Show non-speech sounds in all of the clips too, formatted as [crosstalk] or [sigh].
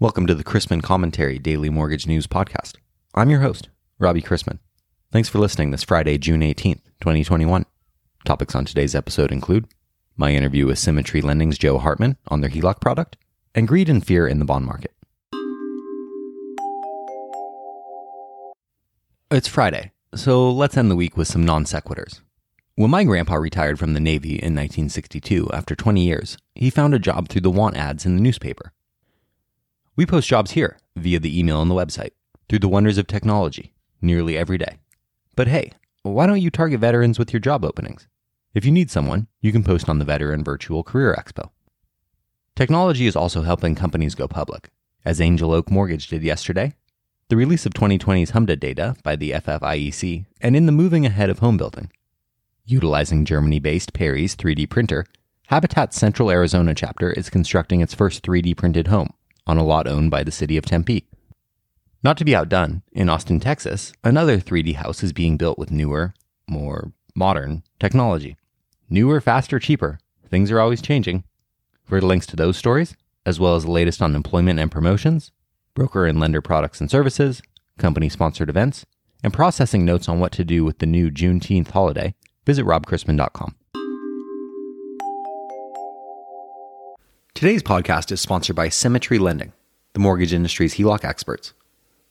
Welcome to the Chrisman Commentary Daily Mortgage News Podcast. I'm your host, Robbie Chrisman. Thanks for listening this Friday, June 18th, 2021. Topics on today's episode include my interview with Symmetry Lending's Joe Hartman on their HELOC product, and greed and fear in the bond market. It's Friday, so let's end the week with some non sequiturs. When my grandpa retired from the Navy in 1962 after 20 years, he found a job through the want ads in the newspaper. We post jobs here via the email and the website through the wonders of technology nearly every day. But hey, why don't you target veterans with your job openings? If you need someone, you can post on the Veteran Virtual Career Expo. Technology is also helping companies go public, as Angel Oak Mortgage did yesterday, the release of 2020's HMDA data by the FFIEC, and in the moving ahead of home building. Utilizing Germany based PERI's 3D printer, Habitat's Central Arizona chapter is constructing its first 3D printed home on a lot owned by the city of Tempe. Not to be outdone, in Austin, Texas, another 3D house is being built with newer, more modern technology. Newer, faster, cheaper. Things are always changing. For links to those stories, as well as the latest on employment and promotions, broker and lender products and services, company sponsored events, and processing notes on what to do with the new Juneteenth holiday, visit robchrisman.com. Today's podcast is sponsored by Symmetry Lending, the mortgage industry's HELOC experts.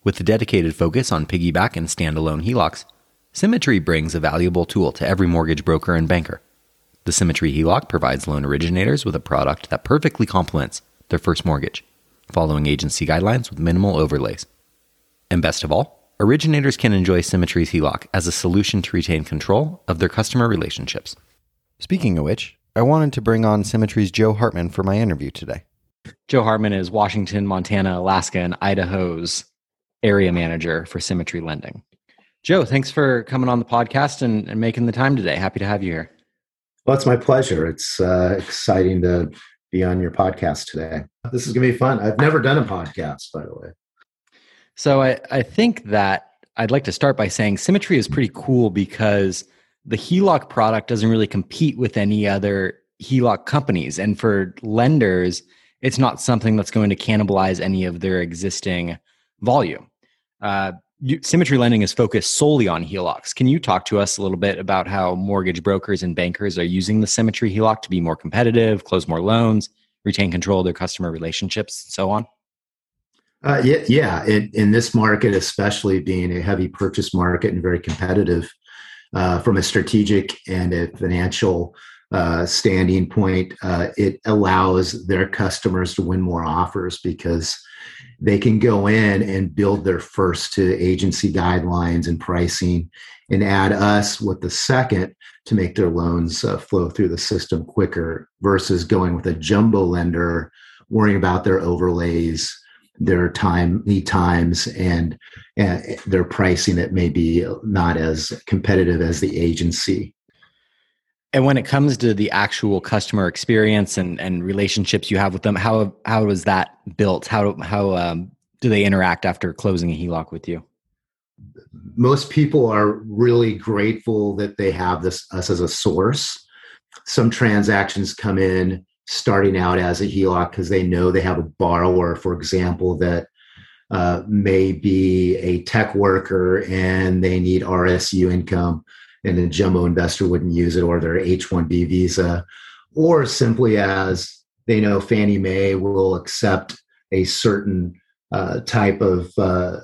With a dedicated focus on piggyback and standalone HELOCs, Symmetry brings a valuable tool to every mortgage broker and banker. The Symmetry HELOC provides loan originators with a product that perfectly complements their first mortgage, following agency guidelines with minimal overlays. And best of all, originators can enjoy Symmetry's HELOC as a solution to retain control of their customer relationships. Speaking of which, I wanted to bring on Symmetry's Joe Hartman for my interview today. Joe Hartman is Washington, Montana, Alaska, and Idaho's area manager for Symmetry Lending. Joe, thanks for coming on the podcast and, and making the time today. Happy to have you here. Well, it's my pleasure. It's uh, exciting to be on your podcast today. This is going to be fun. I've never done a podcast, by the way. So I, I think that I'd like to start by saying Symmetry is pretty cool because – the HELOC product doesn't really compete with any other HELOC companies. And for lenders, it's not something that's going to cannibalize any of their existing volume. Uh, Symmetry Lending is focused solely on HELOCs. Can you talk to us a little bit about how mortgage brokers and bankers are using the Symmetry HELOC to be more competitive, close more loans, retain control of their customer relationships, and so on? Uh, yeah, yeah. In, in this market, especially being a heavy purchase market and very competitive, uh, from a strategic and a financial uh, standing point, uh, it allows their customers to win more offers because they can go in and build their first to agency guidelines and pricing and add us with the second to make their loans uh, flow through the system quicker versus going with a jumbo lender worrying about their overlays their time lead times and, and their pricing that may be not as competitive as the agency and when it comes to the actual customer experience and, and relationships you have with them, how how is that built? How how um, do they interact after closing a HELOC with you? Most people are really grateful that they have this us as a source. Some transactions come in starting out as a HELOC because they know they have a borrower, for example, that uh, may be a tech worker and they need RSU income, and a jumbo investor wouldn't use it, or their H 1B visa, or simply as they know Fannie Mae will accept a certain uh, type of uh,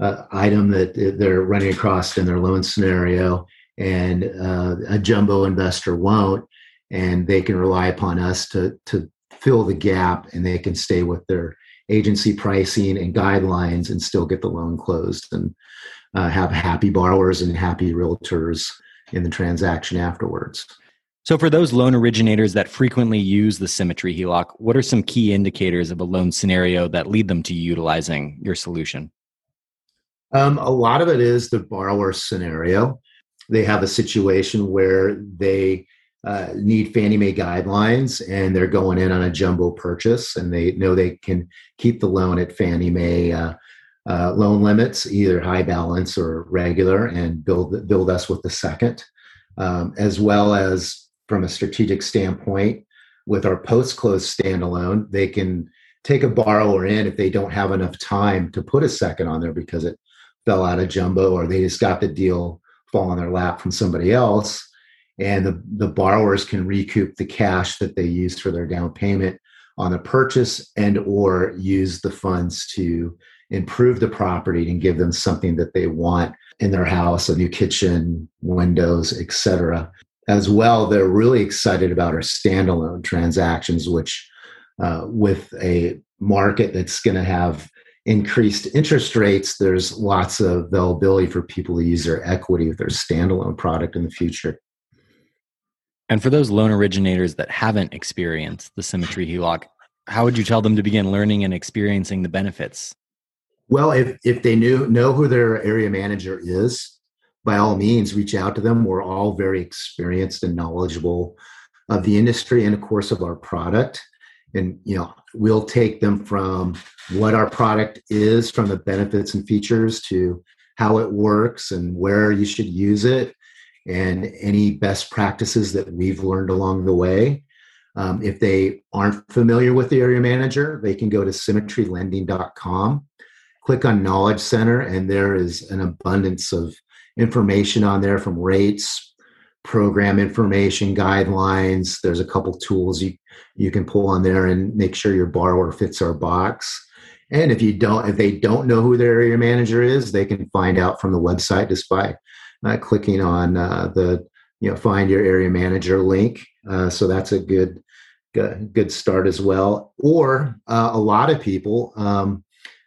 uh item that they're running across in their loan scenario, and uh, a jumbo investor won't and they can rely upon us to to fill the gap and they can stay with their agency pricing and guidelines and still get the loan closed and uh, have happy borrowers and happy realtors in the transaction afterwards. So, for those loan originators that frequently use the Symmetry HELOC, what are some key indicators of a loan scenario that lead them to utilizing your solution? Um, a lot of it is the borrower scenario. They have a situation where they uh, need Fannie Mae guidelines and they're going in on a jumbo purchase and they know they can keep the loan at Fannie Mae uh, uh, loan limits, either high balance or regular, and build build us with the second, um, as well as from a strategic standpoint with our post close standalone, they can take a borrower in if they don't have enough time to put a second on there because it fell out of jumbo or they just got the deal fall on their lap from somebody else and the, the borrowers can recoup the cash that they used for their down payment on a purchase and or use the funds to improve the property and give them something that they want in their house a new kitchen windows etc as well they're really excited about our standalone transactions which uh, with a market that's going to have increased interest rates there's lots of availability for people to use their equity with their standalone product in the future and for those loan originators that haven't experienced the Symmetry HELOC, how would you tell them to begin learning and experiencing the benefits? Well, if if they knew know who their area manager is, by all means, reach out to them. We're all very experienced and knowledgeable of the industry and, of course, of our product. And you know, we'll take them from what our product is, from the benefits and features, to how it works and where you should use it, and any best practices that we've learned along the way. Um, if they aren't familiar with the area manager, they can go to symmetrylending.com, click on Knowledge Center, and there is an abundance of information on there from rates, program information, guidelines. There's a couple tools you, you can pull on there and make sure your borrower fits our box. And if you don't, if they don't know who their area manager is, they can find out from the website just by uh, clicking on uh, the you know find your area manager link. Uh, so that's a good good start as well. Or uh, a lot of people um,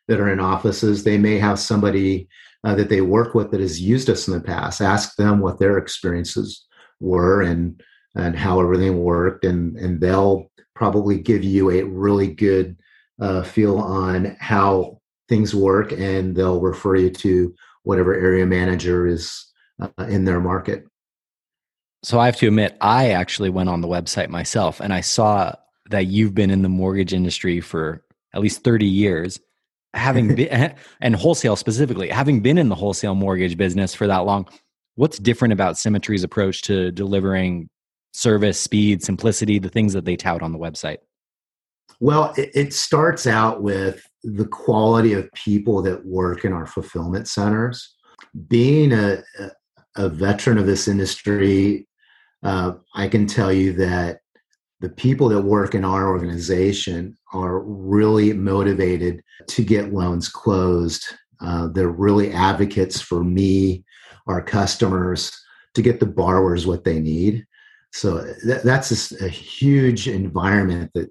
that are in offices, they may have somebody uh, that they work with that has used us in the past. Ask them what their experiences were and and how everything worked, and and they'll probably give you a really good uh, feel on how things work, and they'll refer you to whatever area manager is uh, in their market. So I have to admit, I actually went on the website myself and I saw that you've been in the mortgage industry for at least 30 years, having [laughs] been, [laughs] and wholesale specifically, having been in the wholesale mortgage business for that long. What's different about Symmetry's approach to delivering service, speed, simplicity, the things that they tout on the website? Well, it, it starts out with the quality of people that work in our fulfillment centers. Being a, a veteran of this industry, uh, I can tell you that the people that work in our organization are really motivated to get loans closed. Uh, they're really advocates for me, our customers, to get the borrowers what they need. So th- that's a, a, huge environment that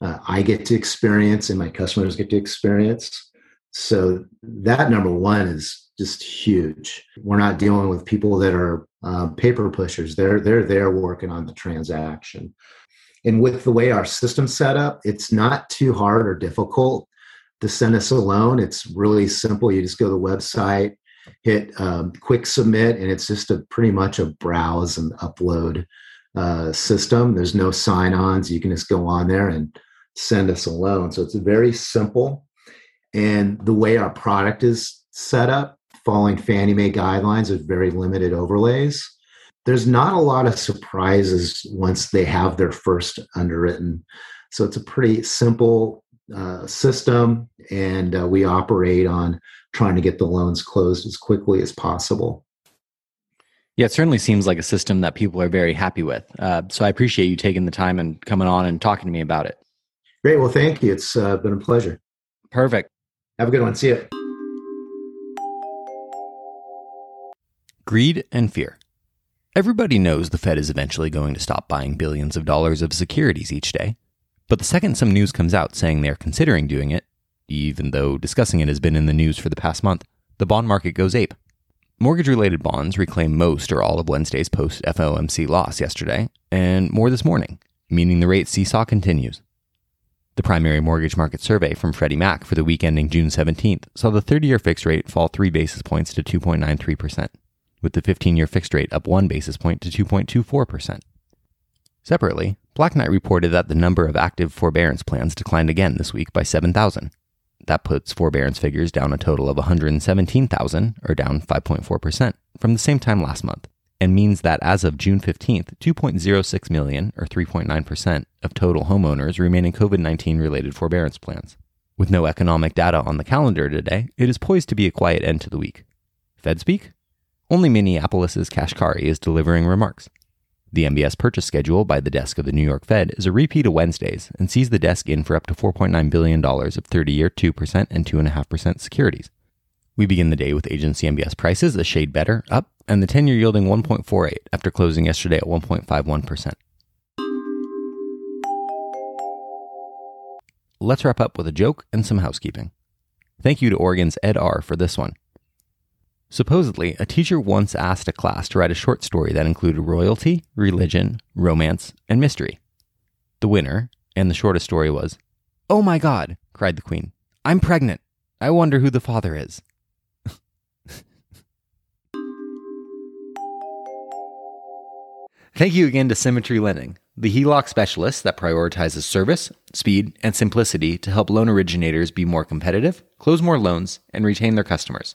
uh, I get to experience and my customers get to experience. So that number one is just huge. We're not dealing with people that are uh, paper pushers. They're they're there working on the transaction. And with the way our system's set up, it's not too hard or difficult to send us a loan. It's really simple. You just go to the website, hit um, quick submit, and it's just a pretty much a browse and upload uh, system. There's no sign-ons. You can just go on there and send us a loan. So it's very simple. And the way our product is set up, following Fannie Mae guidelines with very limited overlays. There's not a lot of surprises once they have their first underwritten. So it's a pretty simple uh, system, and uh, we operate on trying to get the loans closed as quickly as possible. Yeah, it certainly seems like a system that people are very happy with. Uh, so I appreciate you taking the time and coming on and talking to me about it. Great. Well, thank you. It's uh, been a pleasure. Perfect. Have a good one. See you. Greed and fear. Everybody knows the Fed is eventually going to stop buying billions of dollars of securities each day. But the second some news comes out saying they're considering doing it, even though discussing it has been in the news for the past month, the bond market goes ape. Mortgage related bonds reclaim most or all of Wednesday's post FOMC loss yesterday, and more this morning, meaning the rate seesaw continues. The primary mortgage market survey from Freddie Mac for the week ending June 17th saw the 30 year fixed rate fall three basis points to 2.93% with the 15 year fixed rate up one basis point to 2.24%. Separately, Black Knight reported that the number of active forbearance plans declined again this week by 7,000. That puts forbearance figures down a total of 117,000, or down 5.4%, from the same time last month, and means that as of June 15th, 2.06 million, or 3.9%, of total homeowners remain in COVID 19 related forbearance plans. With no economic data on the calendar today, it is poised to be a quiet end to the week. Fed speak? Only Minneapolis's Kashkari is delivering remarks. The MBS purchase schedule by the desk of the New York Fed is a repeat of Wednesday's and sees the desk in for up to $4.9 billion of 30 year 2% and 2.5% securities. We begin the day with agency MBS prices a shade better, up, and the 10 year yielding 1.48 after closing yesterday at 1.51%. Let's wrap up with a joke and some housekeeping. Thank you to Oregon's Ed R for this one. Supposedly, a teacher once asked a class to write a short story that included royalty, religion, romance, and mystery. The winner, and the shortest story was, Oh my god, cried the queen. I'm pregnant. I wonder who the father is. Thank you again to Symmetry Lending, the HELOC specialist that prioritizes service, speed, and simplicity to help loan originators be more competitive, close more loans, and retain their customers.